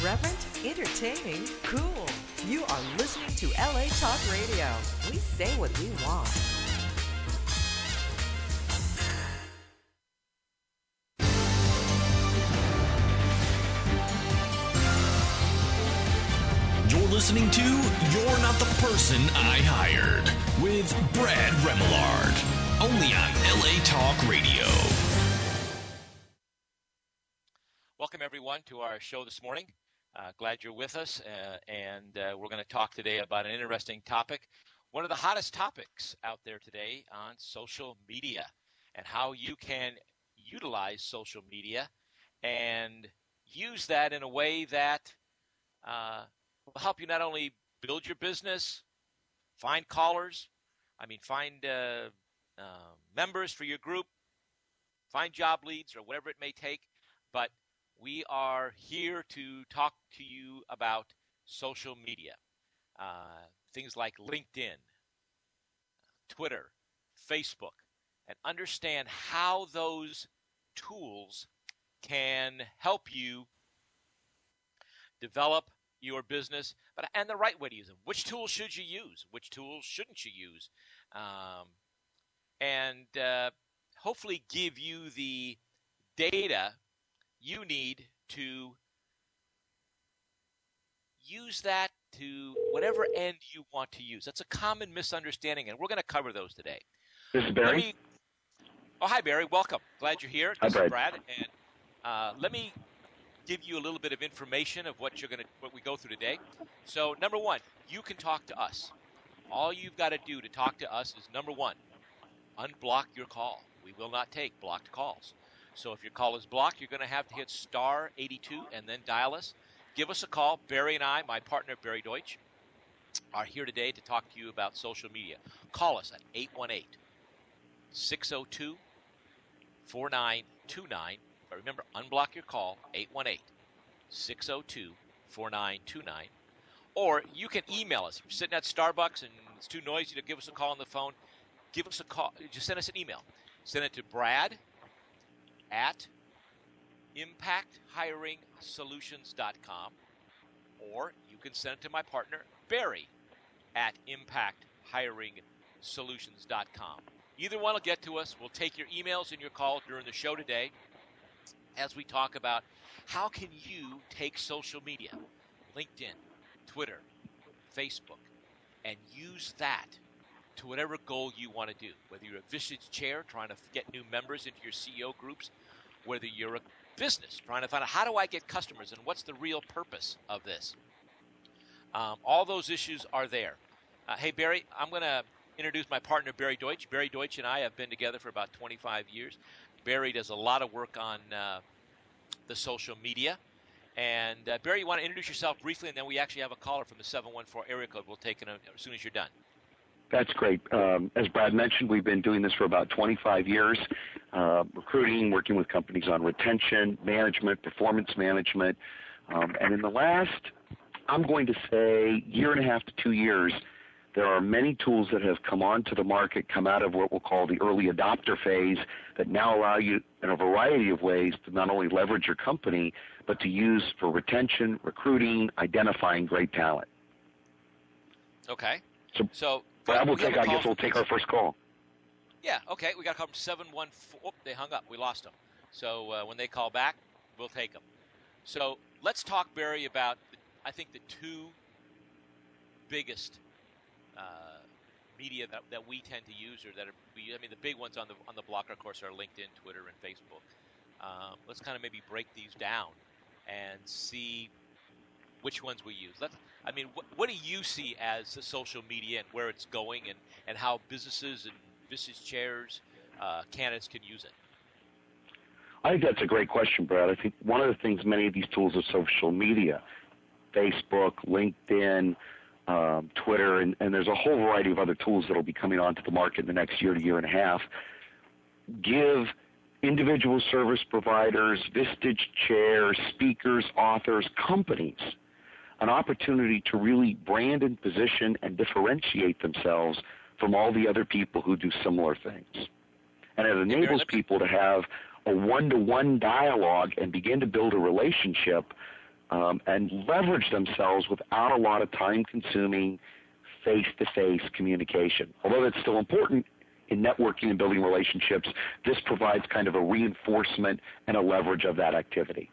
Irreverent, entertaining, cool. You are listening to LA Talk Radio. We say what we want. You're listening to You're Not the Person I Hired with Brad Remillard. Only on LA Talk Radio. Welcome, everyone, to our show this morning. Uh, glad you're with us, uh, and uh, we're going to talk today about an interesting topic. One of the hottest topics out there today on social media and how you can utilize social media and use that in a way that uh, will help you not only build your business, find callers, I mean, find uh, uh, members for your group, find job leads, or whatever it may take, but we are here to talk to you about social media. Uh, things like LinkedIn, Twitter, Facebook, and understand how those tools can help you develop your business, but and the right way to use them. Which tools should you use? Which tools shouldn't you use? Um, and uh, hopefully give you the data you need to use that to whatever end you want to use. That's a common misunderstanding, and we're going to cover those today. This is Barry. Me, oh, hi, Barry. Welcome. Glad you're here. Hi, This Brad. is Brad, and uh, let me give you a little bit of information of what you're going to what we go through today. So, number one, you can talk to us. All you've got to do to talk to us is number one, unblock your call. We will not take blocked calls. So if your call is blocked, you're going to have to hit star 82 and then dial us. Give us a call. Barry and I, my partner Barry Deutsch, are here today to talk to you about social media. Call us at 818 602 4929. But remember, unblock your call 818 602 4929. Or you can email us. If you're sitting at Starbucks and it's too noisy to give us a call on the phone, give us a call. Just send us an email. Send it to Brad at impacthiringsolutions.com or you can send it to my partner Barry at impacthiringsolutions.com. Either one will get to us. We'll take your emails and your calls during the show today as we talk about how can you take social media, LinkedIn, Twitter, Facebook, and use that to whatever goal you want to do. Whether you're a Vistage chair trying to get new members into your CEO groups, whether you're a business trying to find out how do I get customers and what's the real purpose of this. Um, all those issues are there. Uh, hey, Barry, I'm going to introduce my partner, Barry Deutsch. Barry Deutsch and I have been together for about 25 years. Barry does a lot of work on uh, the social media. And uh, Barry, you want to introduce yourself briefly, and then we actually have a caller from the 714 area code. We'll take it as soon as you're done. That's great. Um, as Brad mentioned, we've been doing this for about 25 years, uh, recruiting, working with companies on retention, management, performance management. Um, and in the last, I'm going to say, year and a half to two years, there are many tools that have come onto the market, come out of what we'll call the early adopter phase, that now allow you in a variety of ways to not only leverage your company, but to use for retention, recruiting, identifying great talent. Okay. So, Brad, we'll we take, a I guess we'll take our first call. Yeah, okay. We got to call from 714. Oh, they hung up. We lost them. So uh, when they call back, we'll take them. So let's talk, Barry, about, I think, the two biggest uh, media that, that we tend to use or that are, we, I mean, the big ones on the, on the block, of course, are LinkedIn, Twitter, and Facebook. Um, let's kind of maybe break these down and see which ones we use. Let's, I mean, what, what do you see as the social media and where it's going and, and how businesses and business chairs, uh, candidates can use it? I think that's a great question, Brad. I think one of the things many of these tools of social media, Facebook, LinkedIn, um, Twitter, and, and there's a whole variety of other tools that will be coming onto the market in the next year to year and a half, give individual service providers, Vistage chairs, speakers, authors, companies an opportunity to really brand and position and differentiate themselves from all the other people who do similar things. And it enables people to have a one to one dialogue and begin to build a relationship um, and leverage themselves without a lot of time consuming face to face communication. Although that's still important in networking and building relationships, this provides kind of a reinforcement and a leverage of that activity.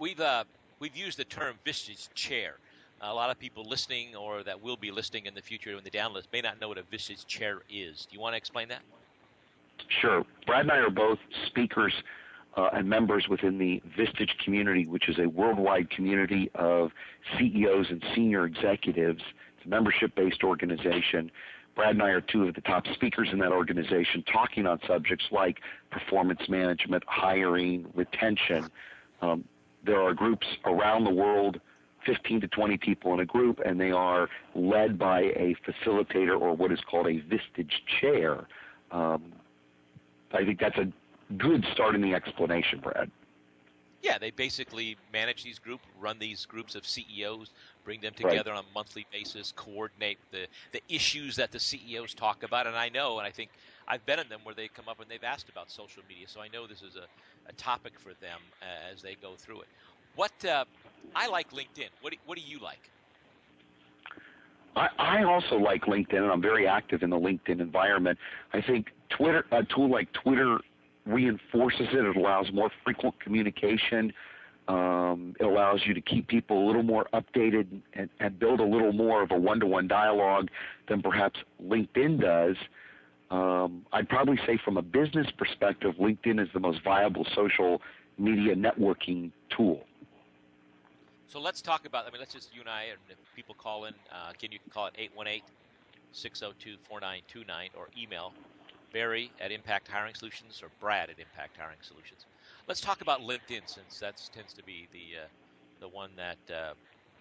We've, uh, we've used the term Vistage chair. A lot of people listening or that will be listening in the future in the downlist may not know what a Vistage chair is. Do you want to explain that? Sure. Brad and I are both speakers uh, and members within the Vistage community, which is a worldwide community of CEOs and senior executives. It's a membership based organization. Brad and I are two of the top speakers in that organization talking on subjects like performance management, hiring, retention. Um, there are groups around the world, 15 to 20 people in a group, and they are led by a facilitator or what is called a Vistage chair. Um, I think that's a good start in the explanation, Brad. Yeah, they basically manage these groups, run these groups of CEOs, bring them together right. on a monthly basis, coordinate the, the issues that the CEOs talk about. And I know, and I think I've been in them where they come up and they've asked about social media, so I know this is a, a topic for them uh, as they go through it. What uh, I like LinkedIn. What do, what do you like? I, I also like LinkedIn, and I'm very active in the LinkedIn environment. I think Twitter, a tool like Twitter reinforces it. It allows more frequent communication. Um, it allows you to keep people a little more updated and, and build a little more of a one-to-one dialogue than perhaps LinkedIn does. Um, I'd probably say from a business perspective, LinkedIn is the most viable social media networking tool. So let's talk about. I mean, let's just you and I, and if people call in, uh, can you can call it 818 602 4929 or email Barry at Impact Hiring Solutions or Brad at Impact Hiring Solutions. Let's talk about LinkedIn since that tends to be the uh, the one that uh,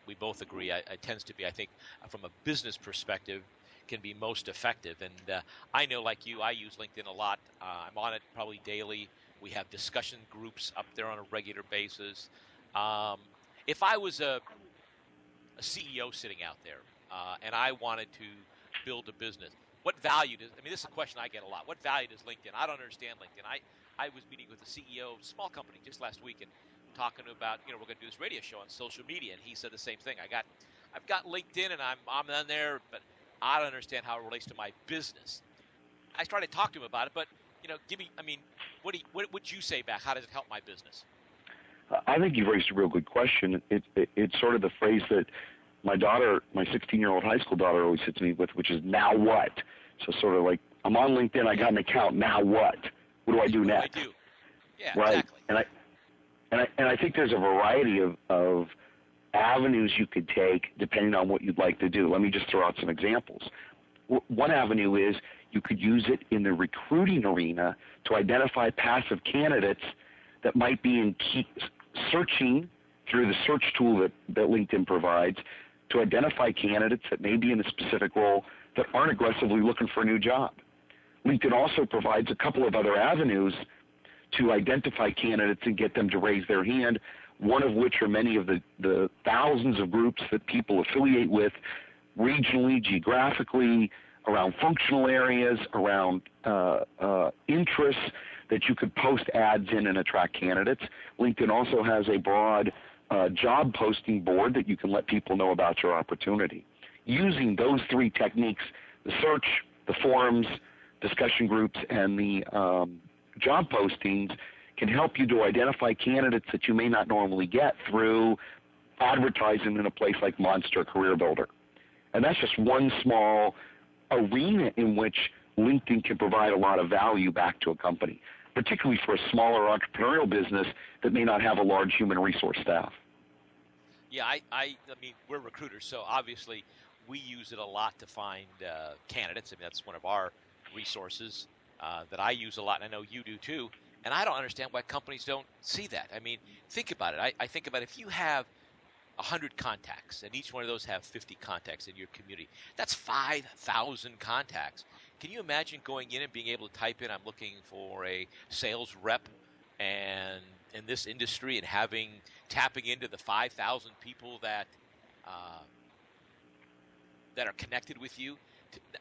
we both agree it tends to be. I think from a business perspective can be most effective. And uh, I know, like you, I use LinkedIn a lot. Uh, I'm on it probably daily. We have discussion groups up there on a regular basis. Um, if I was a, a CEO sitting out there uh, and I wanted to build a business, what value does I mean this is a question I get a lot. What value does LinkedIn? I don't understand LinkedIn. I I was meeting with the CEO of a small company just last week and talking about, you know, we're going to do this radio show on social media and he said the same thing. I got I've got LinkedIn and I'm I'm on there, but I don't understand how it relates to my business. I started to talk to him about it, but you know, give me I mean, what do you, what would you say back? How does it help my business? Uh, I think you've raised a real good question. It, it, it's sort of the phrase that my daughter, my 16 year old high school daughter, always hits me with, which is now what. So sort of like I'm on LinkedIn, I got an account. Now what? What do I do what next? Do I do? Yeah, right. Exactly. And I and I and I think there's a variety of of avenues you could take depending on what you'd like to do. Let me just throw out some examples. One avenue is you could use it in the recruiting arena to identify passive candidates that might be in key, searching through the search tool that, that LinkedIn provides to identify candidates that may be in a specific role that aren't aggressively looking for a new job. LinkedIn also provides a couple of other avenues to identify candidates and get them to raise their hand, one of which are many of the, the thousands of groups that people affiliate with regionally, geographically, around functional areas, around uh, uh, interests that you could post ads in and attract candidates. LinkedIn also has a broad uh, job posting board that you can let people know about your opportunity. Using those three techniques, the search, the forums, discussion groups, and the um, job postings can help you to identify candidates that you may not normally get through advertising in a place like Monster Career Builder. And that's just one small arena in which LinkedIn can provide a lot of value back to a company, particularly for a smaller entrepreneurial business that may not have a large human resource staff. Yeah, I, I, I mean, we're recruiters, so obviously we use it a lot to find uh, candidates. I mean, that's one of our resources uh, that I use a lot, and I know you do too. And I don't understand why companies don't see that. I mean, think about it. I, I think about if you have 100 contacts, and each one of those have 50 contacts in your community. That's 5,000 contacts. Can you imagine going in and being able to type in, I'm looking for a sales rep and in this industry and having tapping into the 5,000 people that uh, that are connected with you.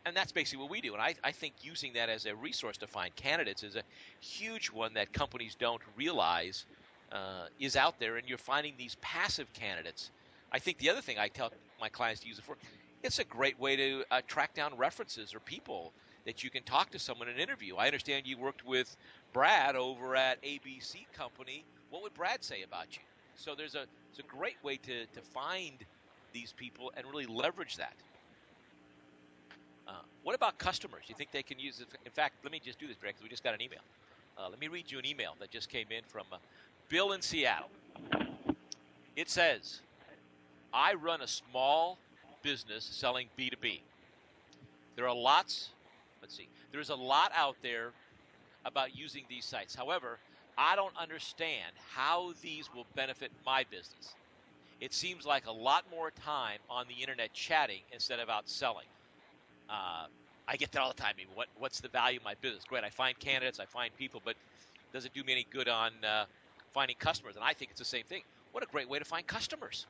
And that's basically what we do. And I, I think using that as a resource to find candidates is a huge one that companies don't realize uh, is out there, and you're finding these passive candidates. I think the other thing I tell my clients to use it for, it's a great way to uh, track down references or people that you can talk to someone in an interview. I understand you worked with Brad over at ABC Company. What would Brad say about you? So there's a it's a great way to, to find these people and really leverage that. Uh, what about customers? You think they can use it? In fact, let me just do this, Brad, because we just got an email. Uh, let me read you an email that just came in from uh, Bill in Seattle. It says, I run a small business selling B2B. There are lots, let's see, there's a lot out there about using these sites. However, I don't understand how these will benefit my business. It seems like a lot more time on the internet chatting instead of out selling. Uh, I get that all the time. I mean, what, what's the value of my business? Great, I find candidates, I find people, but does it do me any good on uh, finding customers? And I think it's the same thing. What a great way to find customers.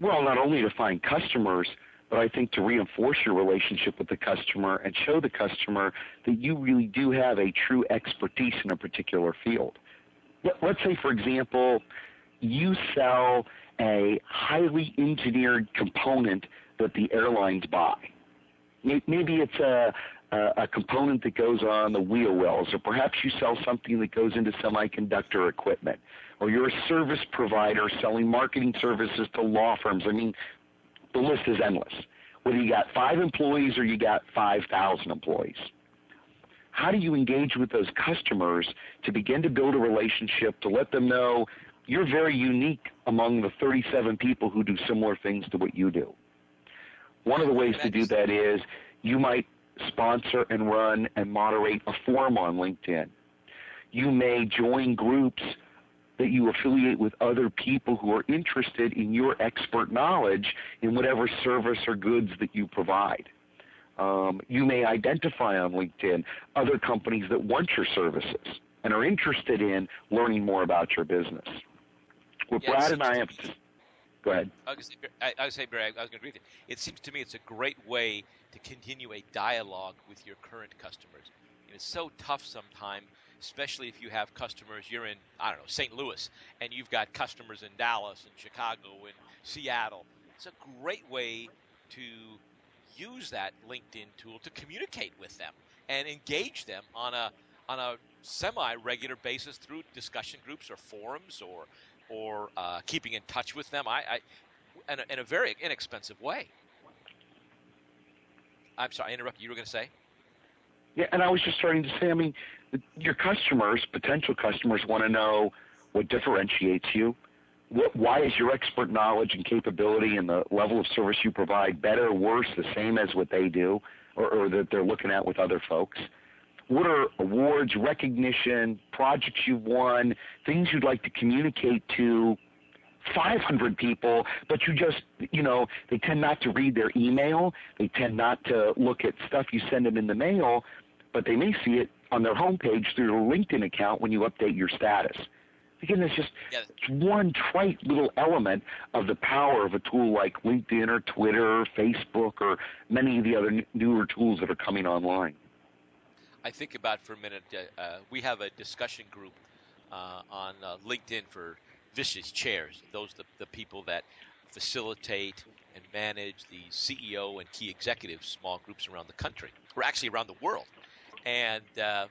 Well, not only to find customers, but I think to reinforce your relationship with the customer and show the customer that you really do have a true expertise in a particular field. Let's say, for example, you sell a highly engineered component that the airlines buy. Maybe it's a, a, component that goes on the wheel wells, or perhaps you sell something that goes into semiconductor equipment, or you're a service provider selling marketing services to law firms. I mean, the list is endless. Whether you got five employees or you got 5,000 employees. How do you engage with those customers to begin to build a relationship, to let them know you're very unique among the 37 people who do similar things to what you do? One of the ways to do that is you might sponsor and run and moderate a forum on LinkedIn. You may join groups that you affiliate with other people who are interested in your expert knowledge in whatever service or goods that you provide. Um, you may identify on LinkedIn other companies that want your services and are interested in learning more about your business. What yes, Brad and I have Go ahead. I was, I was say, Barry, I was going to agree with you. It seems to me it's a great way to continue a dialogue with your current customers. it's so tough sometimes, especially if you have customers. You're in, I don't know, St. Louis, and you've got customers in Dallas and Chicago and Seattle. It's a great way to use that LinkedIn tool to communicate with them and engage them on a on a semi-regular basis through discussion groups or forums or or uh, keeping in touch with them. I, I in, a, in a very inexpensive way. I'm sorry, I interrupted. You were going to say? Yeah, and I was just starting to say. I mean, your customers, potential customers, want to know what differentiates you. What, why is your expert knowledge and capability and the level of service you provide better, worse, the same as what they do, or, or that they're looking at with other folks? What are awards, recognition, projects you've won, things you'd like to communicate to 500 people, but you just, you know, they tend not to read their email. They tend not to look at stuff you send them in the mail, but they may see it on their homepage through your LinkedIn account when you update your status. Again, it's just yeah. one trite little element of the power of a tool like LinkedIn or Twitter or Facebook or many of the other newer tools that are coming online. I think about for a minute. Uh, uh, we have a discussion group uh, on uh, LinkedIn for Vistage Chairs. Those the, the people that facilitate and manage the CEO and key executives small groups around the country, or actually around the world. And uh,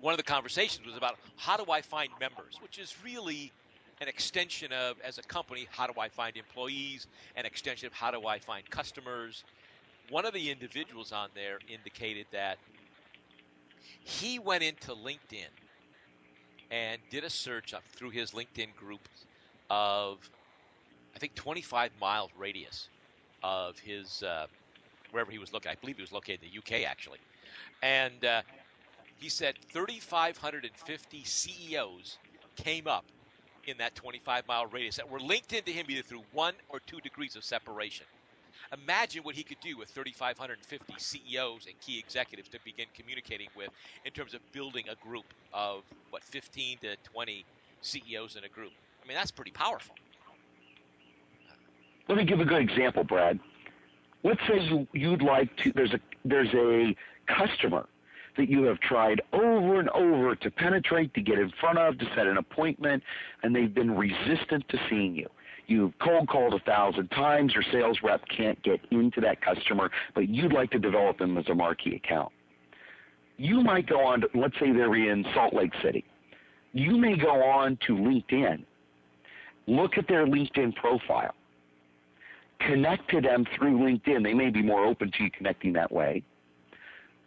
one of the conversations was about how do I find members, which is really an extension of, as a company, how do I find employees, an extension of how do I find customers. One of the individuals on there indicated that he went into LinkedIn and did a search up through his LinkedIn group of, I think, 25 mile radius of his uh, wherever he was located. I believe he was located in the UK actually, and uh, he said 3,550 CEOs came up in that 25 mile radius that were linked into him either through one or two degrees of separation. Imagine what he could do with 3,550 CEOs and key executives to begin communicating with in terms of building a group of, what, 15 to 20 CEOs in a group. I mean, that's pretty powerful. Let me give a good example, Brad. Let's say you, you'd like to, there's a, there's a customer that you have tried over and over to penetrate, to get in front of, to set an appointment, and they've been resistant to seeing you. You've cold called a thousand times, your sales rep can't get into that customer, but you'd like to develop them as a marquee account. You might go on to, let's say they're in Salt Lake City. You may go on to LinkedIn, look at their LinkedIn profile, connect to them through LinkedIn. They may be more open to you connecting that way.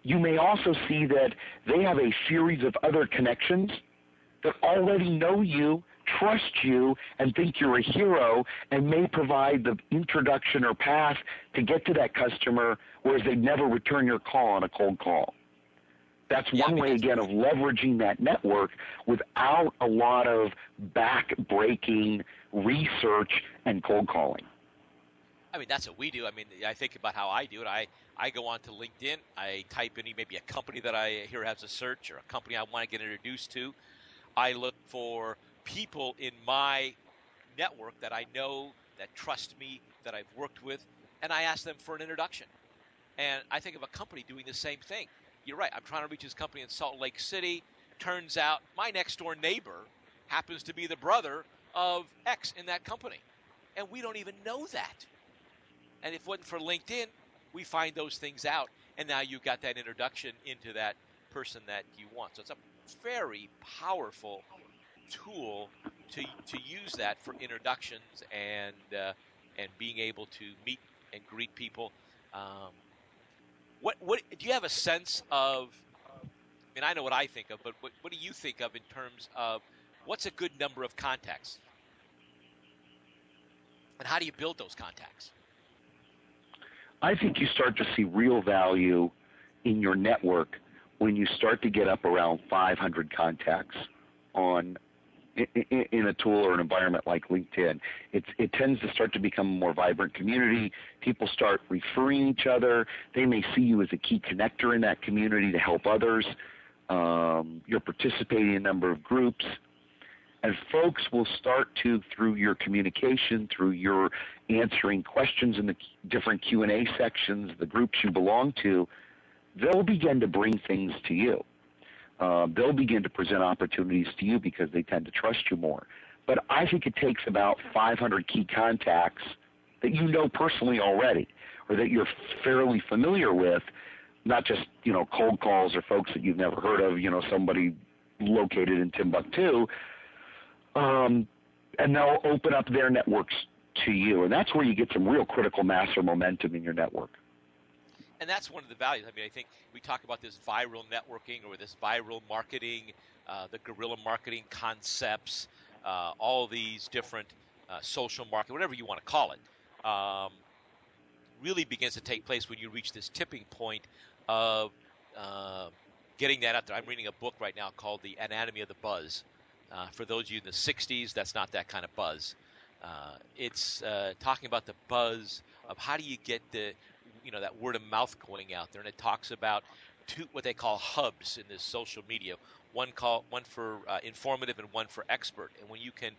You may also see that they have a series of other connections that already know you, trust you, and think you're a hero, and may provide the introduction or path to get to that customer, whereas they'd never return your call on a cold call. That's one way again of leveraging that network without a lot of back-breaking research and cold calling. I mean, that's what we do. I mean, I think about how I do it. I, I go on to LinkedIn. I type in maybe a company that I hear has a search or a company I want to get introduced to. I look for people in my network that I know, that trust me, that I've worked with, and I ask them for an introduction. And I think of a company doing the same thing. You're right. I'm trying to reach this company in Salt Lake City. Turns out my next door neighbor happens to be the brother of X in that company. And we don't even know that. And if it wasn't for LinkedIn, we find those things out. And now you've got that introduction into that person that you want. So it's a very powerful tool to, to use that for introductions and, uh, and being able to meet and greet people. Um, what, what do you have a sense of? I mean, I know what I think of, but what, what do you think of in terms of what's a good number of contacts? And how do you build those contacts? I think you start to see real value in your network when you start to get up around 500 contacts on in, a tool or an environment like LinkedIn. It's, it tends to start to become a more vibrant community. People start referring each other. They may see you as a key connector in that community to help others. Um, you're participating in a number of groups. And folks will start to, through your communication, through your answering questions in the different Q&A sections, the groups you belong to, they'll begin to bring things to you. Uh, they'll begin to present opportunities to you because they tend to trust you more. But I think it takes about 500 key contacts that you know personally already, or that you're fairly familiar with, not just you know cold calls or folks that you've never heard of. You know somebody located in Timbuktu, um, and they'll open up their networks to you, and that's where you get some real critical mass or momentum in your network and that's one of the values. I mean, I think we talk about this viral networking or this viral marketing, uh, the guerrilla marketing concepts, uh, all these different uh, social market, whatever you want to call it, um, really begins to take place when you reach this tipping point of uh, getting that out there. I'm reading a book right now called The Anatomy of the Buzz. Uh, for those of you in the 60s, that's not that kind of buzz. Uh, it's talking about the buzz of how do you get the you know that word of mouth going out there, and it talks about two what they call hubs in this social media. One call one for uh, informative and one for expert. And when you can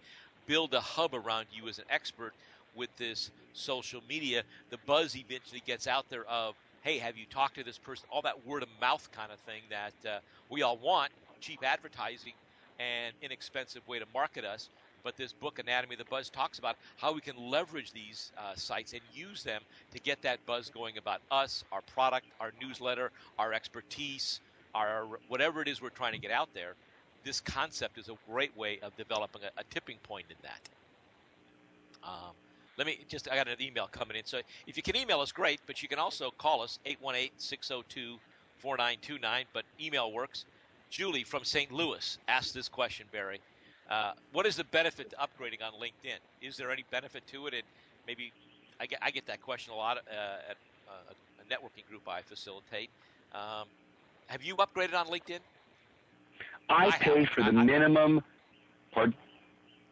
build a hub around you as an expert with this social media, the buzz eventually gets out there of hey, have you talked to this person? All that word of mouth kind of thing that uh, we all want cheap advertising and inexpensive way to market us. But this book, Anatomy of the Buzz, talks about how we can leverage these uh, sites and use them to get that buzz going about us, our product, our newsletter, our expertise, our whatever it is we're trying to get out there. This concept is a great way of developing a, a tipping point in that. Um, let me just, I got an email coming in. So if you can email us, great, but you can also call us 818 602 4929, but email works. Julie from St. Louis asked this question, Barry. Uh, what is the benefit to upgrading on LinkedIn? Is there any benefit to it? And maybe I get, I get that question a lot uh, at uh, a networking group I facilitate. Um, have you upgraded on LinkedIn? I, I pay have. for the I, minimum. Pardon?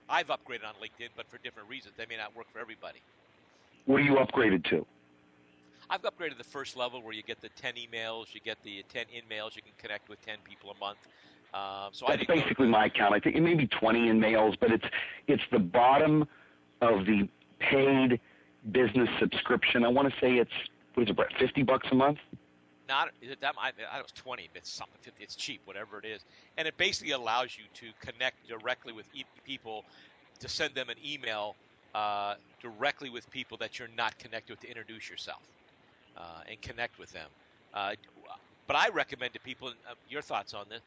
I've upgraded on LinkedIn, but for different reasons. They may not work for everybody. What are you upgraded to? I've upgraded the first level where you get the 10 emails, you get the 10 in mails, you can connect with 10 people a month. Um, so that's basically my account. I think it may be 20 InMails, but it's it's the bottom of the paid business subscription. I want to say it's what is it, 50 bucks a month. not is it that I, I know it's twenty, it's something fifty, it's cheap, whatever it is, and it basically allows you to connect directly with e- people, to send them an email uh, directly with people that you're not connected with to introduce yourself uh, and connect with them. Uh, but I recommend to people, uh, your thoughts on this.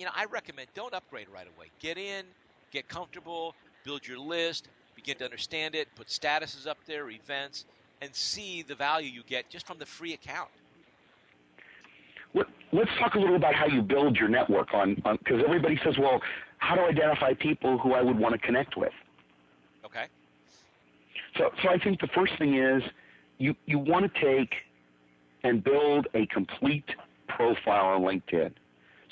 You know, I recommend don't upgrade right away. Get in, get comfortable, build your list, begin to understand it, put statuses up there, events, and see the value you get just from the free account. Let's talk a little about how you build your network on because everybody says, well, how do I identify people who I would want to connect with? Okay. So, so I think the first thing is you, you want to take and build a complete profile on LinkedIn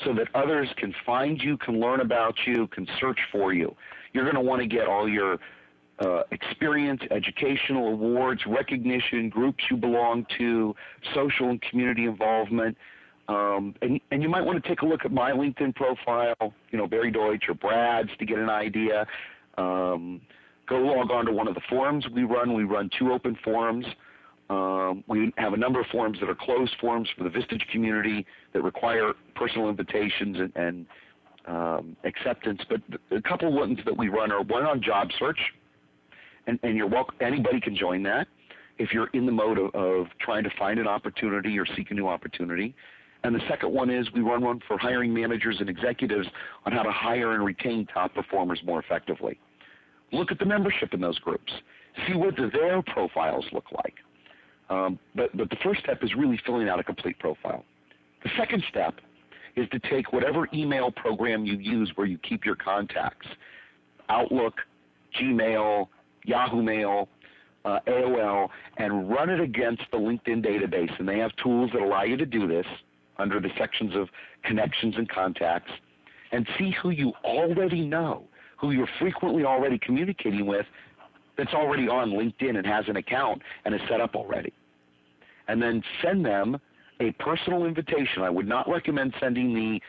so that others can find you, can learn about you, can search for you. You're going to want to get all your uh, experience, educational awards, recognition, groups you belong to, social and community involvement. Um, and, and you might want to take a look at my LinkedIn profile, you know, Barry Deutsch or Brad's to get an idea. Um, go log on to one of the forums we run. We run two open forums. Um, we have a number of forums that are closed forums for the Vistage community that require personal invitations and, and um, acceptance. But a couple of ones that we run are one on job search, and, and you're welcome. Anybody can join that if you're in the mode of, of trying to find an opportunity or seek a new opportunity. And the second one is we run one for hiring managers and executives on how to hire and retain top performers more effectively. Look at the membership in those groups. See what their profiles look like. Um, but, but the first step is really filling out a complete profile. The second step is to take whatever email program you use where you keep your contacts, Outlook, Gmail, Yahoo Mail, uh, AOL, and run it against the LinkedIn database. And they have tools that allow you to do this under the sections of connections and contacts, and see who you already know, who you're frequently already communicating with, that's already on LinkedIn and has an account and is set up already. And then send them a personal invitation. I would not recommend sending the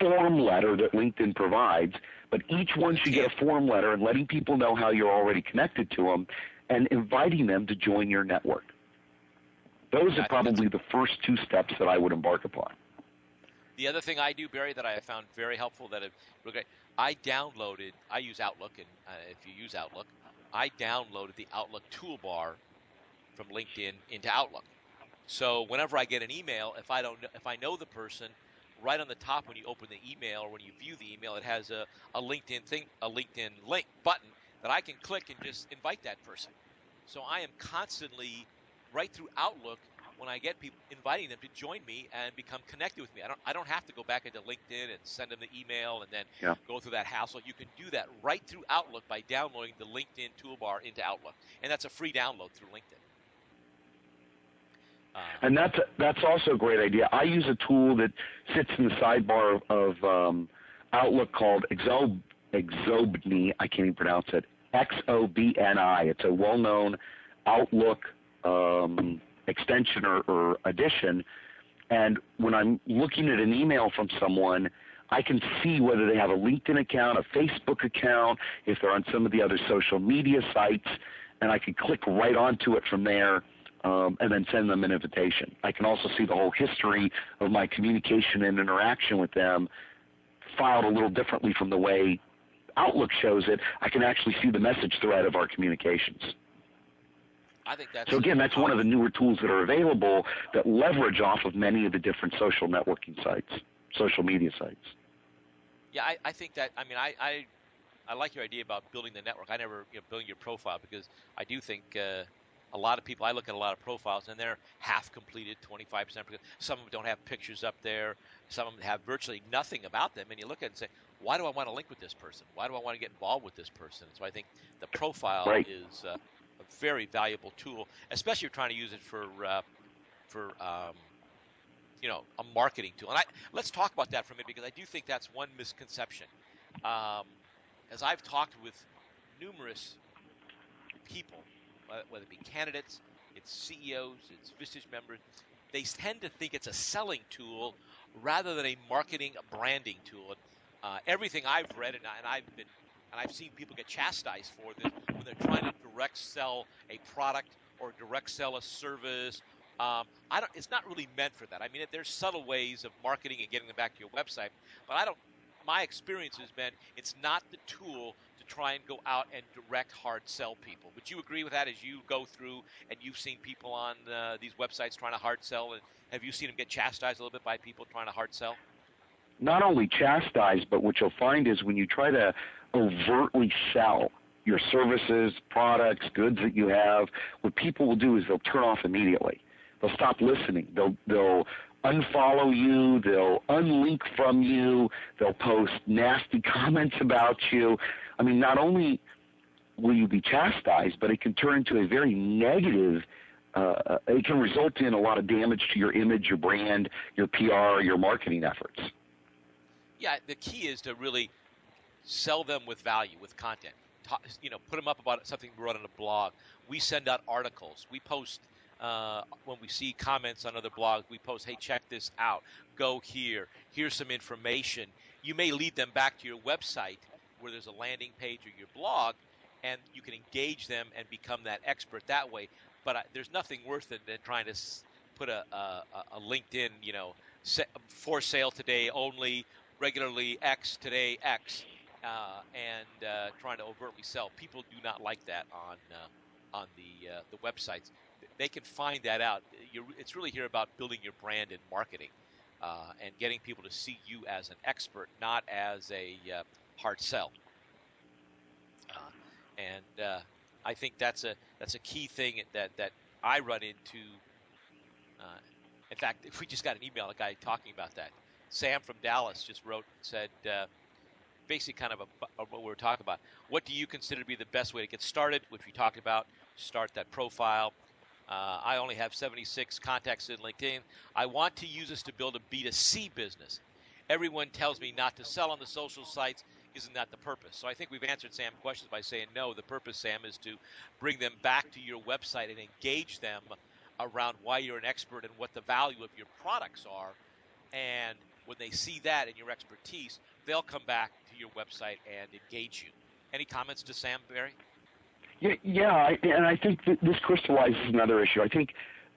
form letter that LinkedIn provides, but each one should get a form letter and letting people know how you're already connected to them and inviting them to join your network. Those are probably the first two steps that I would embark upon. The other thing I do, Barry, that I have found very helpful that I downloaded. I use Outlook, and uh, if you use Outlook, I downloaded the Outlook toolbar from LinkedIn into Outlook. So whenever I get an email, if I don't, if I know the person, right on the top when you open the email or when you view the email, it has a, a LinkedIn thing, a LinkedIn link button that I can click and just invite that person. So I am constantly right through Outlook when I get people inviting them to join me and become connected with me. I don't I don't have to go back into LinkedIn and send them the email and then yeah. go through that hassle. You can do that right through Outlook by downloading the LinkedIn toolbar into Outlook, and that's a free download through LinkedIn. And that's that's also a great idea. I use a tool that sits in the sidebar of, of um, Outlook called Exob, Exobni. I can't even pronounce it. X O B N I. It's a well-known Outlook um, extension or, or addition. And when I'm looking at an email from someone, I can see whether they have a LinkedIn account, a Facebook account, if they're on some of the other social media sites, and I can click right onto it from there um, and then send them an invitation. I can also see the whole history of my communication and interaction with them filed a little differently from the way Outlook shows it. I can actually see the message thread of our communications. I think that's so again, that's one of the newer tools that are available that leverage off of many of the different social networking sites, social media sites. Yeah, I, I think that. I mean, I, I, I like your idea about building the network. I never you know, building your profile because I do think uh, a lot of people. I look at a lot of profiles and they're half completed, twenty five percent. Some of them don't have pictures up there. Some of them have virtually nothing about them. And you look at it and say, why do I want to link with this person? Why do I want to get involved with this person? So I think the profile right. is. Uh, a very valuable tool, especially if you're trying to use it for uh, for um, you know a marketing tool. And I, let's talk about that for a minute because I do think that's one misconception. Um, as I've talked with numerous people, whether it be candidates, it's CEOs, it's Vistage members, they tend to think it's a selling tool rather than a marketing, branding tool. Uh, everything I've read and, and I've been and I've seen people get chastised for this when they're trying to direct sell a product or direct sell a service Um, I don't. It's not really meant for that. I mean, there's subtle ways of marketing and getting them back to your website, but I don't. My experience has been it's not the tool try and go out and direct hard sell people. Would you agree with that as you go through and you've seen people on uh, these websites trying to hard sell? And have you seen them get chastised a little bit by people trying to hard sell? Not only chastised, but what you'll find is when you try to overtly sell your services, products, goods that you have, what people will do is they'll turn off immediately. They'll stop listening. They'll they'll unfollow you. They'll unlink from you. They'll post nasty comments about you. I mean, not only will you be chastised, but it can turn into a very negative. Uh, it can result in a lot of damage to your image, your brand, your PR, your marketing efforts. Yeah, the key is to really sell them with value, with content. you know, put them up about something we wrote on a blog. We send out articles. We post uh, when we see comments on other blogs, we post, hey, check this out. Go here. Here's some information. You may lead them back to your website where there's a landing page or your blog, and you can engage them and become that expert that way. But uh, there's nothing worse than, than trying to put a, a, a, LinkedIn, you know, for sale today only, regularly X, today X, uh, and uh, trying to overtly sell. People do not like that on uh, on the uh, the websites they can find that out. You're, it's really here about building your brand and marketing, uh, and getting people to see you as an expert, not as a uh, hard sell. Uh, and uh, I think that's a that's a key thing that that I run into. Uh, in fact, if we just got an email, a guy talking about that. Sam from Dallas just wrote and said uh, basically kind of a, a, what we were talking about. What do you consider to be the best way to get started? Which we talked about. Start that profile uh, I only have 76 contacts in LinkedIn. I want to use this to build a B2C business. Everyone tells me not to sell on the social sites. Isn't that the purpose? So I think we've answered Sam's questions by saying no. The purpose, Sam, is to bring them back to your website and engage them around why you're an expert and what the value of your products are. And when they see that and your expertise, they'll come back to your website and engage you. Any comments to Sam Barry? Yeah, and I think this crystallizes another issue. I think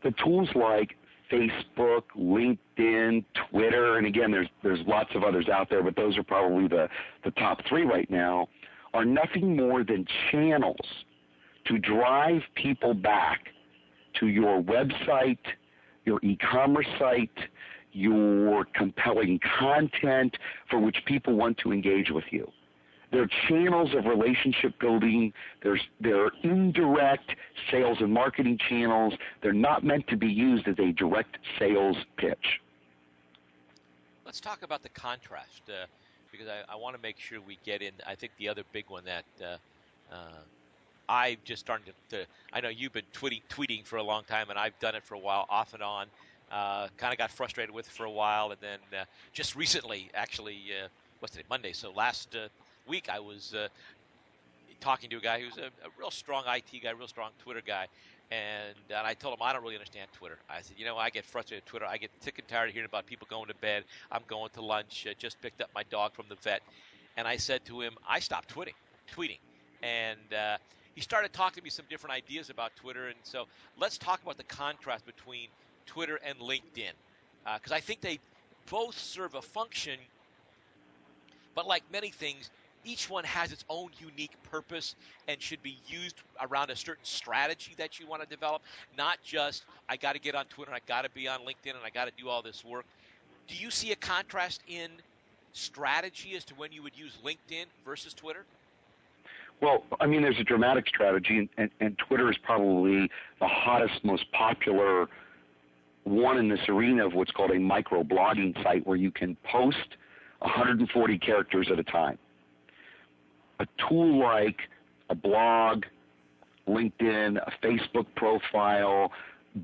the tools like Facebook, LinkedIn, Twitter, and again, there's there's lots of others out there, but those are probably the the top three right now. Are nothing more than channels to drive people back to your website, your e-commerce site, your compelling content for which people want to engage with you. They're channels of relationship building. There's, they're indirect sales and marketing channels. They're not meant to be used as a direct sales pitch. Let's talk about the contrast uh, because I, I want to make sure we get in. I think the other big one that uh, uh, I've just started to, to, I know you've been tweeting, tweeting for a long time, and I've done it for a while, off and on. Uh, kind of got frustrated with it for a while, and then uh, just recently, actually, uh, what's today? Monday. So last week I was uh, talking to a guy who's a, a, real strong IT guy, real strong Twitter guy, and, and I told him I don't really understand Twitter. I said, you know, I get frustrated with Twitter. I get sick and tired of hearing about people going to bed. I'm going to lunch. I just picked up my dog from the vet, and I said to him, I stopped tweeting, tweeting, and. Uh, he started talking to me some different ideas about Twitter, and so let's talk about the contrast between Twitter and LinkedIn, because uh, I think they both serve a function, but like many things, each one has its own unique purpose and should be used around a certain strategy that you want to develop, not just I got to get on Twitter, and I got to be on LinkedIn, and I got to do all this work. Do you see a contrast in strategy as to when you would use LinkedIn versus Twitter? Well, I mean, there's a dramatic strategy, and, and, and Twitter is probably the hottest, most popular one in this arena of what's called a micro blogging site where you can post 140 characters at a time a tool like a blog, LinkedIn, a Facebook profile,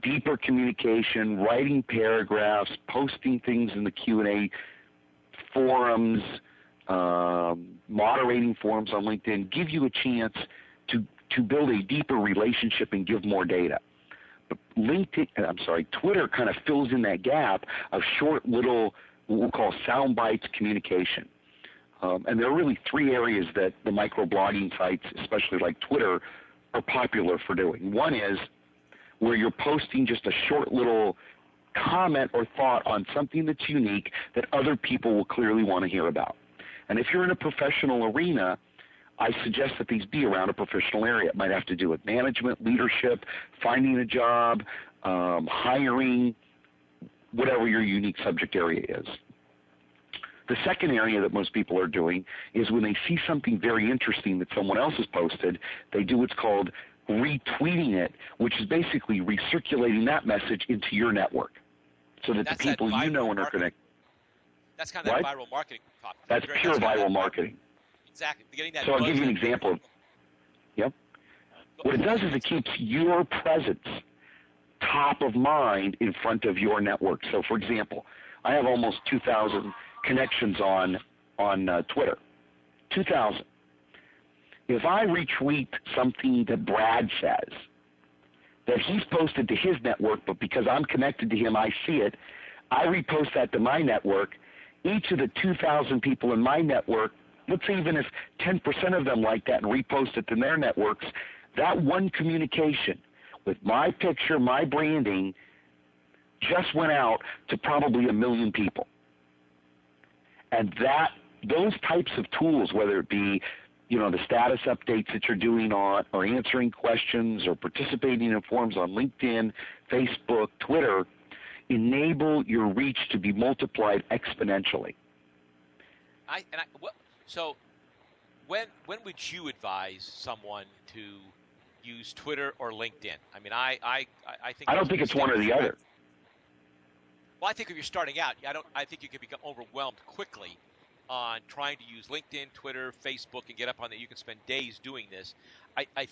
deeper communication, writing paragraphs, posting things in the Q&A forums, um, moderating forums on LinkedIn give you a chance to, to build a deeper relationship and give more data. But LinkedIn, I'm sorry, Twitter kind of fills in that gap of short little, what we'll call sound bites communication. Um, and there are really three areas that the microblogging sites, especially like Twitter, are popular for doing. One is where you're posting just a short little comment or thought on something that's unique that other people will clearly want to hear about. And if you're in a professional arena, I suggest that these be around a professional area. It might have to do with management, leadership, finding a job, um, hiring, whatever your unique subject area is. The second area that most people are doing is when they see something very interesting that someone else has posted, they do what's called retweeting it, which is basically recirculating that message into your network so that That's the people that you know and are connected. That's kind of that viral marketing topic. That's pure viral marketing. Exactly. Getting that So I'll give you an example. of- Yep. What it does is it keeps your presence top of mind in front of your network. So, for example, I have almost 2,000 connections on on uh, Twitter. 2,000. If I retweet something that Brad says that he's posted to his network, but because I'm connected to him, I see it. I repost that to my network. Each of the 2,000 people in my network, let's say even if 10% of them like that and repost it to their networks, that one communication with my picture, my branding, just went out to probably a million people. And that those types of tools, whether it be you know the status updates that you're doing on or answering questions or participating in forums on LinkedIn, Facebook, Twitter, enable your reach to be multiplied exponentially. I, and I, what, so when when would you advise someone to use Twitter or LinkedIn? I mean, I I, I think I don't think it's one or the other. Well, I think if you're starting out, I don't. I think you can become overwhelmed quickly on trying to use LinkedIn, Twitter, Facebook, and get up on that. You can spend days doing this. I, I,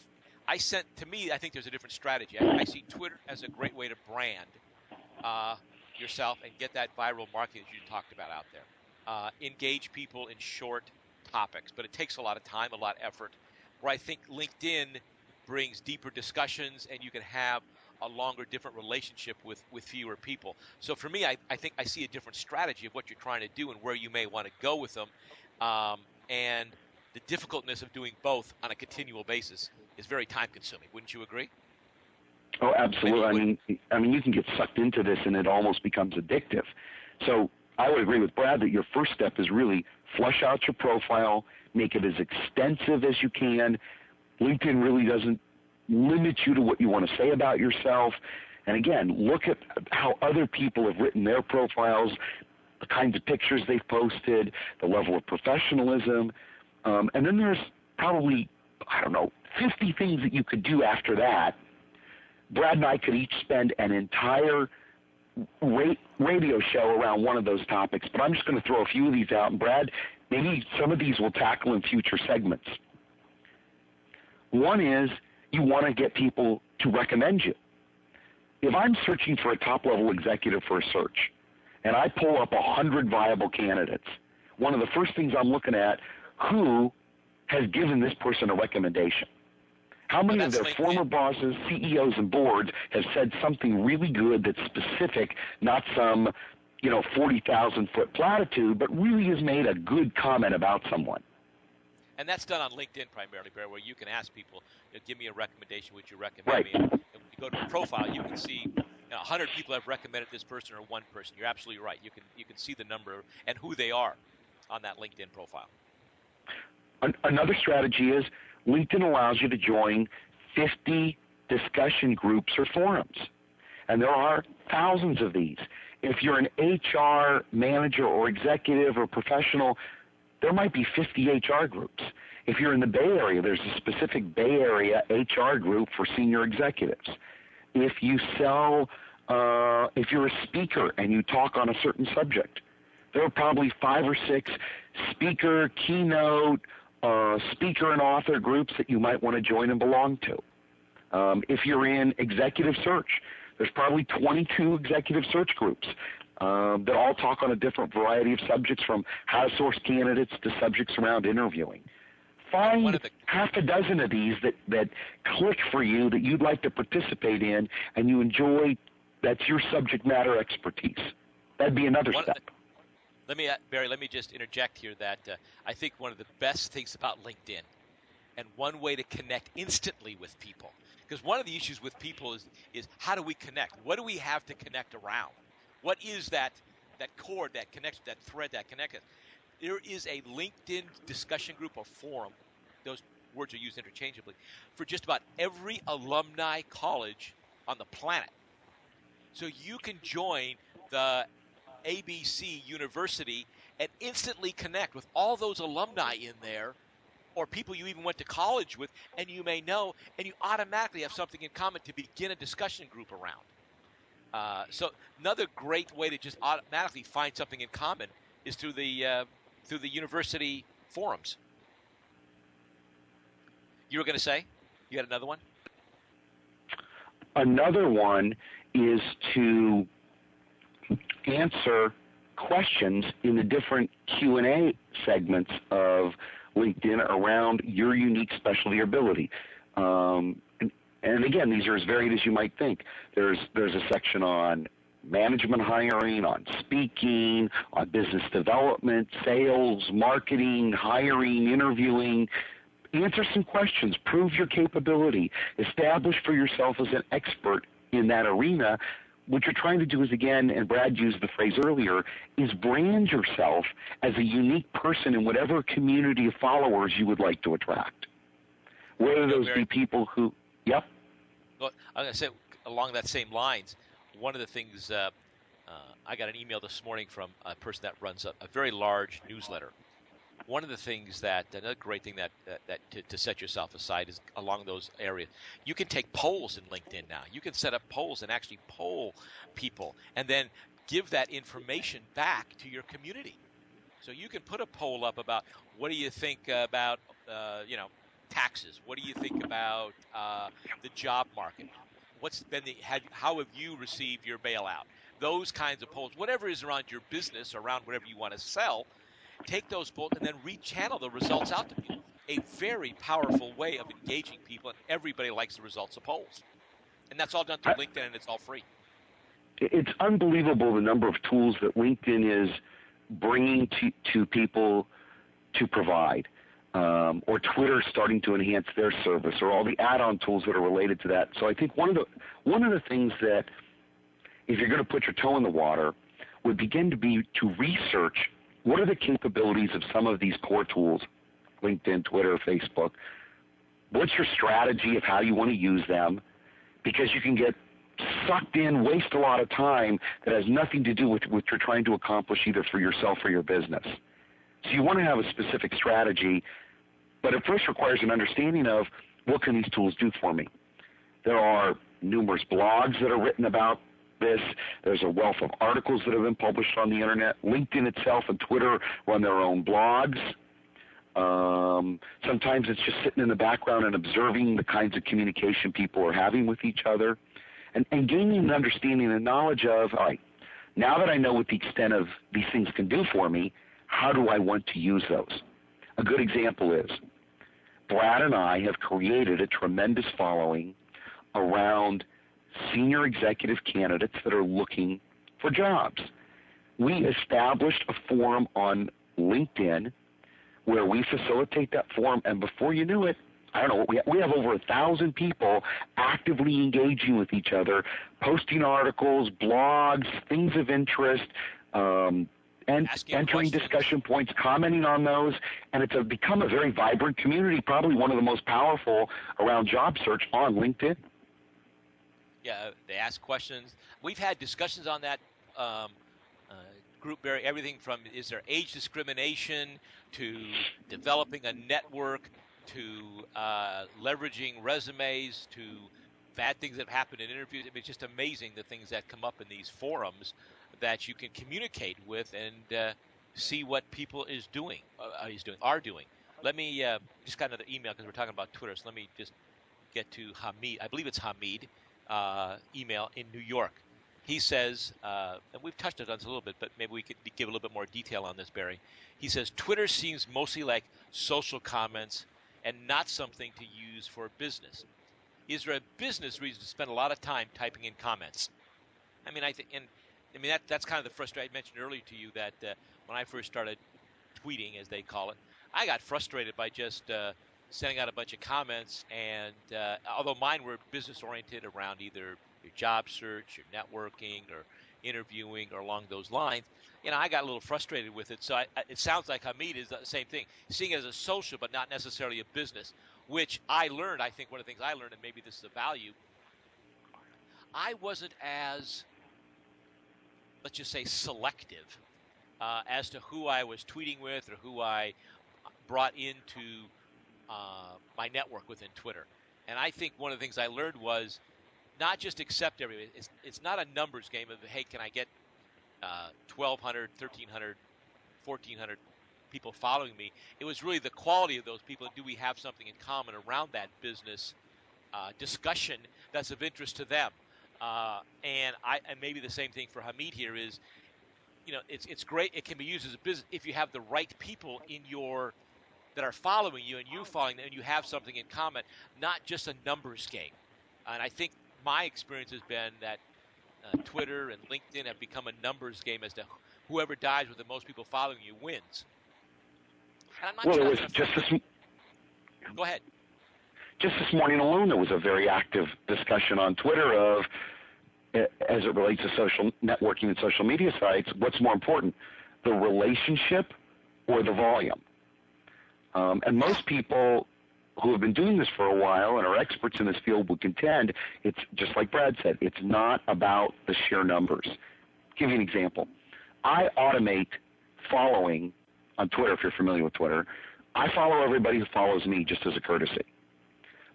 I sent to me. I think there's a different strategy. I, I see Twitter as a great way to brand uh, yourself and get that viral marketing that you talked about out there. Uh, engage people in short topics, but it takes a lot of time, a lot of effort. Where I think LinkedIn brings deeper discussions, and you can have a longer, different relationship with, with fewer people. So for me, I, I think I see a different strategy of what you're trying to do and where you may want to go with them. Um, and the difficultness of doing both on a continual basis is very time consuming. Wouldn't you agree? Oh, absolutely. I mean, I mean, you can get sucked into this, and it almost becomes addictive. So I would agree with Brad that your first step is really flush out your profile, make it as extensive as you can. LinkedIn really doesn't limit you to what you want to say about yourself. And again, look at how other people have written their profiles, the kinds of pictures they've posted, the level of professionalism. Um, and then there's probably, I don't know, 50 things that you could do after that. Brad and I could each spend an entire radio show around one of those topics, but I'm just going to throw a few of these out. And Brad, maybe some of these we'll tackle in future segments. One is you want to get people to recommend you. If I'm searching for a top level executive for a search, and I pull up a hundred viable candidates, one of the first things I'm looking at who has given this person a recommendation. How many of their LinkedIn. former bosses, CEOs, and boards have said something really good that's specific, not some, you know, 40,000 foot platitude, but really has made a good comment about someone? And that's done on LinkedIn primarily, Bear, where you can ask people, you know, give me a recommendation, would you recommend Right. me? And when you go to a profile, you can see you know, 100 people have recommended this person or one person. You're absolutely right. You can you can see the number and who they are on that LinkedIn profile. An- another strategy is LinkedIn allows you to join 50 discussion groups or forums. And there are thousands of these. If you're an HR manager or executive or professional, there might be 50 HR groups. If you're in the Bay Area, there's a specific Bay Area HR group for senior executives. If you sell, uh, if you're a speaker and you talk on a certain subject, there are probably five or six speaker, keynote, uh, speaker and author groups that you might want to join and belong to. Um, if you're in executive search, there's probably 22 executive search groups um, that all talk on a different variety of subjects from how to source candidates to subjects around interviewing. One Find of the- half a dozen of these that, that click for you that you'd like to participate in and you enjoy, that's your subject matter expertise. That'd be another One of the- step. Let me, uh, Barry, let me just interject here that uh, I think one of the best things about LinkedIn and one way to connect instantly with people, Because one of the issues with people is is how do we connect? What do we have to connect around? What is that that cord that connects that thread that connects? There is a LinkedIn discussion group or forum. Those words are used interchangeably for just about every alumni college on the planet. So you can join the ABC University and instantly connect with all those alumni in there or people you even went to college with and you may know and you automatically have something in common to begin a discussion group around. Uh, so another great way to just automatically find something in common is through the uh, through the university forums. You were going to say you had another one. Another one is to answer questions in the different Q&A segments of LinkedIn around your unique specialty or ability. Um, and, again, these are as varied as you might think. There's there's a section on management hiring, on speaking, on business development, sales, marketing, hiring, interviewing. Answer some questions, prove your capability, establish for yourself as an expert in that arena. What you're trying to do is, again, and Brad used the phrase earlier, is brand yourself as a unique person in whatever community of followers you would like to attract. Whether those be people who, yep. Well, I'm going to say along that same lines, one of the things uh, uh, I got an email this morning from a person that runs a, a, very large newsletter. One of the things that another great thing that that, that to, to, set yourself aside is along those areas. You can take polls in LinkedIn now. You can set up polls and actually poll people, and then give that information back to your community. So you can put a poll up about what do you think about uh, you know taxes? What do you think about uh, the job market? what's been the have, how have you received your bailout? Those kinds of polls, whatever is around your business, around whatever you want to sell, take those polls and then rechannel the results out to people. A very powerful way of engaging people, and everybody likes the results of polls. And that's all done through LinkedIn, and it's all free. It's unbelievable the number of tools that LinkedIn is bringing to, to people to provide um, or Twitter starting to enhance their service, or all the add-on tools that are related to that. So I think one of the one of the things that, if you're going to put your toe in the water, would begin to be to research what are the capabilities of some of these core tools, LinkedIn, Twitter, Facebook. What's your strategy of how you want to use them? Because you can get sucked in, waste a lot of time that has nothing to do with what you're trying to accomplish either for yourself or your business. So you want to have a specific strategy, but it first requires an understanding of what can these tools do for me. There are numerous blogs that are written about this. There's a wealth of articles that have been published on the internet. LinkedIn itself and Twitter run their own blogs. Um, sometimes it's just sitting in the background and observing the kinds of communication people are having with each other and, and gaining an understanding and knowledge of, all right, now that I know what the extent of these things can do for me, how do I want to use those? A good example is Brad and I have created a tremendous following around senior executive candidates that are looking for jobs. We established a forum on LinkedIn where we facilitate that forum, and before you knew it, I don't know, we, we have over a thousand people actively engaging with each other, posting articles, blogs, things of interest, um, and entering questions. discussion points, commenting on those, and it's a, become a very vibrant community, probably one of the most powerful around job search on LinkedIn. Yeah, they ask questions. We've had discussions on that um, uh, group, Barry, everything from is there age discrimination to developing a network to uh, leveraging resumes to bad things that have happened in interviews. I mean, it's just amazing the things that come up in these forums that you can communicate with and uh, see what people is doing, uh, is doing, are doing. Let me uh, just got another email because we're talking about Twitter. So let me just get to Hamid. I believe it's Hamid. Uh, email in New York. He says, uh, and we've touched on this a little bit, but maybe we could give a little bit more detail on this, Barry. He says Twitter seems mostly like social comments and not something to use for business. Is there a business reason to spend a lot of time typing in comments? I mean, I think, and I mean, that, that's kind of the frustration I mentioned earlier to you that uh, when I first started tweeting, as they call it, I got frustrated by just uh, sending out a bunch of comments, and uh, although mine were business oriented around either your job search, your networking, or interviewing, or along those lines, you know, I got a little frustrated with it. So I, it sounds like Hamid is the same thing, seeing it as a social, but not necessarily a business. Which I learned. I think one of the things I learned, and maybe this is a value. I wasn't as, let's just say, selective uh, as to who I was tweeting with or who I brought into uh, my network within Twitter. And I think one of the things I learned was not just accept everybody. It's, it's not a numbers game of, hey, can I get uh, 1,200, 1,300, 1,400 people following me? It was really the quality of those people. Do we have something in common around that business uh, discussion that's of interest to them? Uh, and I, and maybe the same thing for Hamid here is, you know, it's it's great. It can be used as a business if you have the right people in your that are following you and you following them, and you have something in common, not just a numbers game. And I think my experience has been that uh, Twitter and LinkedIn have become a numbers game as to whoever dies with the most people following you wins. well, it was just this. Go ahead. Just this morning alone, there was a very active discussion on Twitter of, as it relates to social networking and social media sites, what's more important, the relationship or the volume? Um, and most people who have been doing this for a while and are experts in this field would contend it's just like Brad said, it's not about the sheer numbers. I'll give you an example. I automate following on Twitter, if you're familiar with Twitter. I follow everybody who follows me just as a courtesy.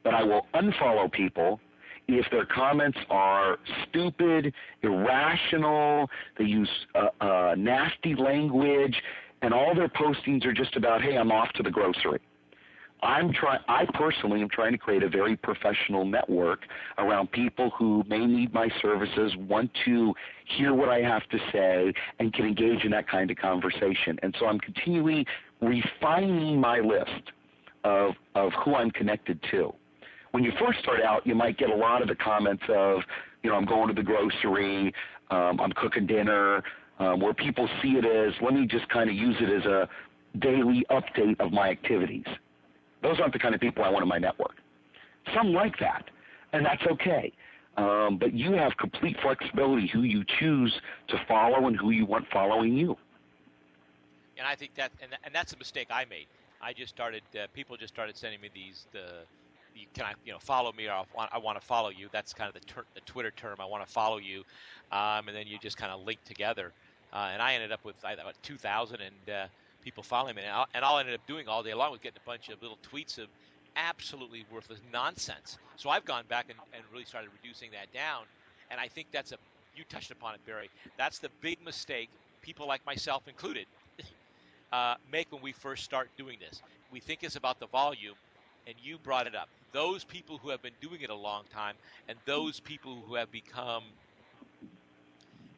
But I will unfollow people if their comments are stupid, irrational, they use uh, uh, nasty language, and all their postings are just about, hey, I'm off to the grocery. I'm trying. I personally am trying to create a very professional network around people who may need my services, want to hear what I have to say, and can engage in that kind of conversation. And so I'm continually refining my list of of who I'm connected to. When you first start out, you might get a lot of the comments of, you know, I'm going to the grocery, um, I'm cooking dinner, um, where people see it as, let me just kind of use it as a daily update of my activities. Those aren't the kind of people I want in my network. Some like that, and that's okay. Um, but you have complete flexibility who you choose to follow and who you want following you. And I think that, and, and that's a mistake I made. I just started, uh, people just started sending me these, the, you, can I, you know, follow me or I want, I want to follow you. That's kind of the, ter- the Twitter term. I want to follow you. Um, and then you just kind of link together. Uh, and I ended up with about 2,000 and uh, people following me. And, I'll, and all I ended up doing all day long was getting a bunch of little tweets of absolutely worthless nonsense. So I've gone back and, and really started reducing that down. And I think that's a, you touched upon it, Barry. That's the big mistake people like myself included uh, make when we first start doing this. We think it's about the volume, and you brought it up. Those people who have been doing it a long time, and those people who have become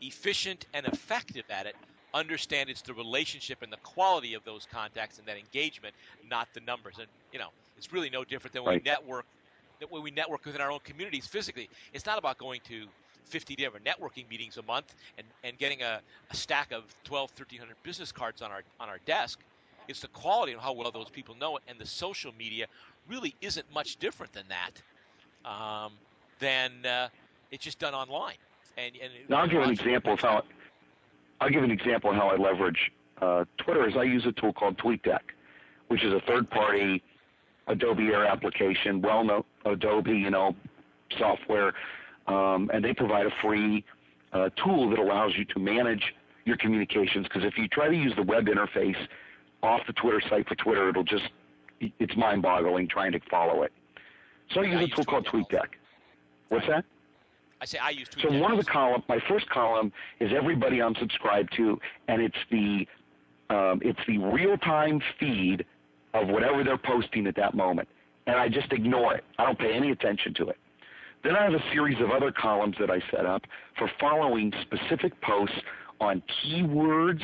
efficient and effective at it understand it's the relationship and the quality of those contacts and that engagement, not the numbers. And you know, it's really no different than when right. we network when we network within our own communities physically. It's not about going to 50 different networking meetings a month and, and getting a, a stack of 12, 1300 business cards on our on our desk. It's the quality of how well those people know it, and the social media really isn't much different than that. Um, then uh, it's just done online. And, and now I'll give an example of how I'll give an example of how I leverage uh, Twitter. Is I use a tool called TweetDeck, which is a third-party Adobe Air application, well-known Adobe, you know, software, um, and they provide a free uh, tool that allows you to manage your communications. Because if you try to use the web interface off the Twitter site for Twitter, it'll just it's mind-boggling trying to follow it. So I use a tool called TweetDeck. What's that? I say I use So one of the column, my first column is everybody I'm subscribed to, and it's the um, it's the real time feed of whatever they're posting at that moment, and I just ignore it. I don't pay any attention to it. Then I have a series of other columns that I set up for following specific posts on keywords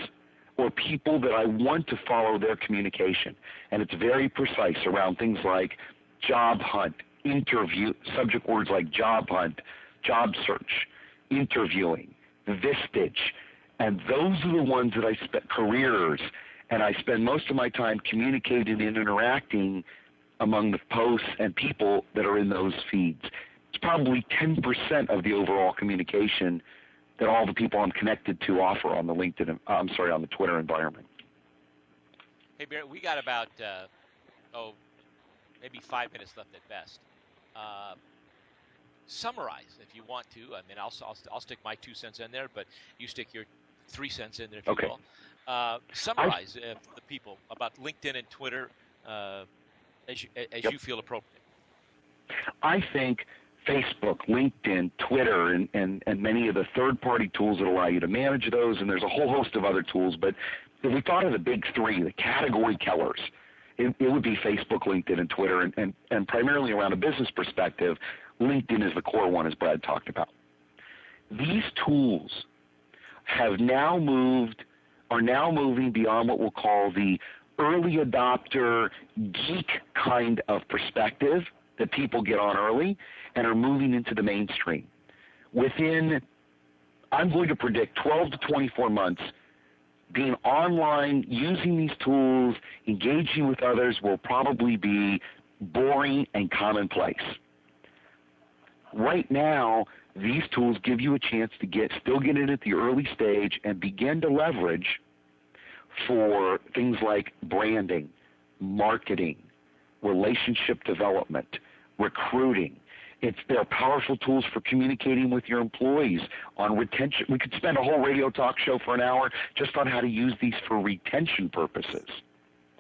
or people that I want to follow their communication. And it's very precise around things like job hunt, interview, subject words like job hunt, job search, interviewing, Vistage, and those are the ones that I spent careers, and I spend most of my time communicating and interacting among the posts and people that are in those feeds. It's probably 10% of the overall communication that all the people I'm connected to offer on the LinkedIn. I'm sorry, on the Twitter environment. Hey, Barry, we got about uh, oh, maybe five minutes left at best. Uh, summarize if you want to. I mean, I'll, I'll, I'll stick my two cents in there, but you stick your three cents in there if okay. you will. Uh, summarize I, uh, the people about LinkedIn and Twitter uh, as you, as yep. you feel appropriate. I think Facebook, LinkedIn, Twitter, and, and, and many of the third party tools that allow you to manage those, and there's a whole host of other tools. But if we thought of the big three, the category killers, it, it would be Facebook, LinkedIn, and Twitter, and, and, and primarily around a business perspective, LinkedIn is the core one, as Brad talked about. These tools have now moved, are now moving beyond what we'll call the early adopter geek kind of perspective that people get on early and are moving into the mainstream. Within, I'm going to predict 12 to 24 months, being online, using these tools, engaging with others will probably be boring and commonplace. Right now, these tools give you a chance to get still get in at the early stage and begin to leverage for things like branding, marketing, relationship development, recruiting. It's they're powerful tools for communicating with your employees on retention. We could spend a whole radio talk show for an hour just on how to use these for retention purposes.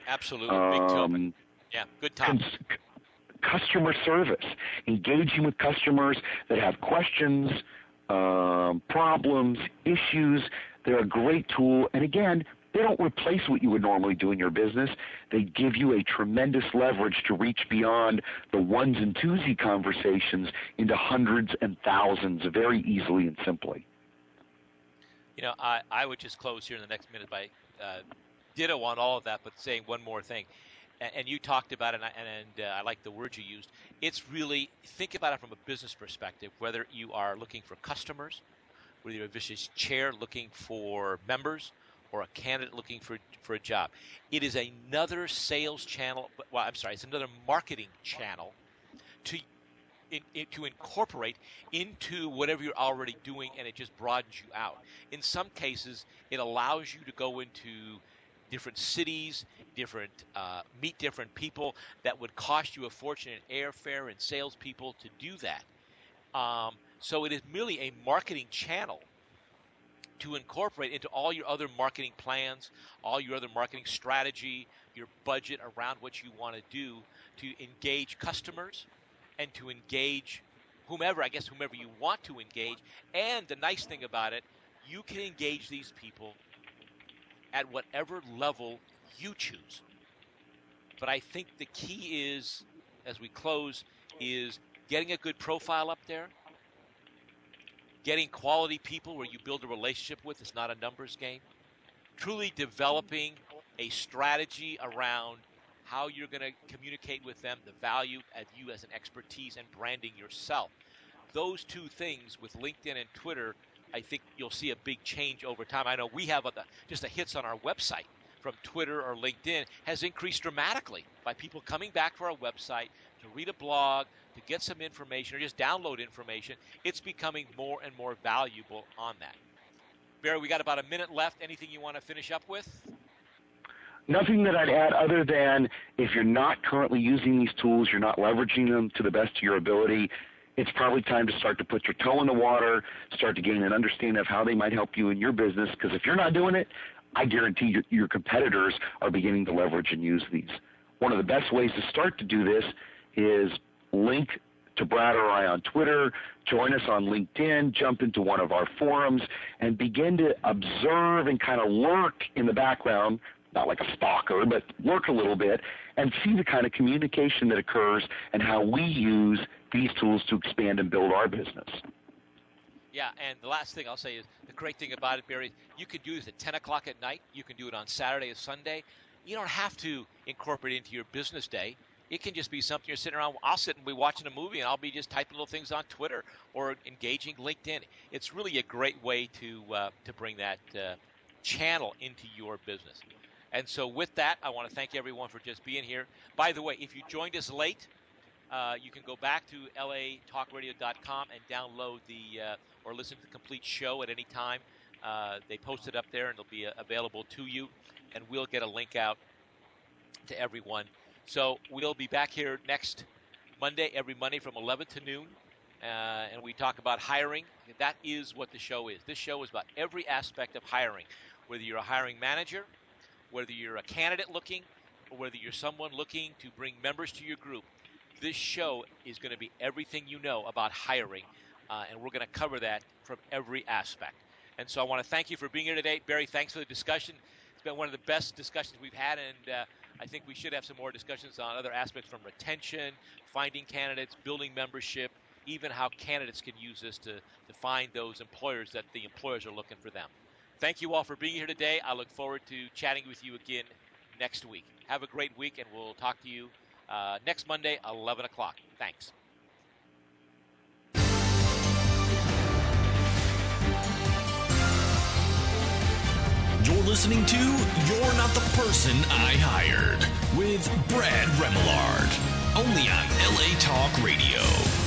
Absolutely, big um, Yeah, good topic. Cons- customer service, engaging with customers that have questions, um, problems, issues. They're a great tool. And again, they don't replace what you would normally do in your business. They give you a tremendous leverage to reach beyond the ones and twosy conversations into hundreds and thousands very easily and simply. You know, I, I would just close here in the next minute by uh, ditto on all of that, but saying one more thing. And, you talked about it, and, and uh, I like the words you used. It's really, think about it from a business perspective, whether you are looking for customers, whether you're a Vistage chair looking for members, or a candidate looking for for a job. It is another sales channel. Well, I'm sorry, it's another marketing channel to in, in, to incorporate into whatever you're already doing, and it just broadens you out. In some cases, it allows you to go into different cities, different uh, meet different people that would cost you a fortune in airfare and salespeople to do that. Um, so it is merely a marketing channel to incorporate into all your other marketing plans, all your other marketing strategy, your budget around what you want to do to engage customers and to engage whomever, I guess, whomever you want to engage. And the nice thing about it, you can engage these people at whatever level you choose. But I think the key is, as we close, is getting a good profile up there, getting quality people where you build a relationship with is not a numbers game. Truly developing a strategy around how you're going to communicate with them, the value of you as an expertise, and branding yourself. Those two things with LinkedIn and Twitter, I think you'll see a big change over time. I know we have a, just the hits on our website from Twitter or LinkedIn has increased dramatically by people coming back to our website to read a blog, to get some information, or just download information. It's becoming more and more valuable on that. Barry, we got about a minute left. Anything you want to finish up with? Nothing that I'd add other than if you're not currently using these tools, you're not leveraging them to the best of your ability, it's probably time to start to put your toe in the water, start to gain an understanding of how they might help you in your business. Because if you're not doing it, I guarantee your, your competitors are beginning to leverage and use these. One of the best ways to start to do this is link to Brad or I on Twitter, join us on LinkedIn, jump into one of our forums, and begin to observe and kind of lurk in the background, not like a stalker, but lurk a little bit, and see the kind of communication that occurs and how we use these tools to expand and build our business. Yeah, and the last thing I'll say is the great thing about it, Barry, you can do this at 10 o'clock at night. You can do it on Saturday or Sunday. You don't have to incorporate it into your business day. It can just be something you're sitting around. I'll sit and be watching a movie, and I'll be just typing little things on Twitter or engaging LinkedIn. It's really a great way to uh, to bring that uh, channel into your business. And so, with that, I want to thank everyone for just being here. By the way, if you joined us late, uh, you can go back to latalkradio.com and download the uh, or listen to the complete show at any time. Uh, they post it up there and it'll be uh, available to you, and we'll get a link out to everyone. So we'll be back here next Monday, every Monday from 11 to noon, uh, and we talk about hiring. That is what the show is. This show is about every aspect of hiring, whether you're a hiring manager, whether you're a candidate looking, or whether you're someone looking to bring members to your group. This show is going to be everything you know about hiring, uh, and we're going to cover that from every aspect. And so I want to thank you for being here today. Barry, thanks for the discussion. It's been one of the best discussions we've had, and uh, I think we should have some more discussions on other aspects from retention, finding candidates, building membership, even how candidates can use this to, to find those employers that the employers are looking for them. Thank you all for being here today. I look forward to chatting with you again next week. Have a great week, and we'll talk to you uh, next Monday, 11 o'clock. Thanks. You're listening to You're Not the Person I Hired with Brad Remillard. Only on LA Talk Radio.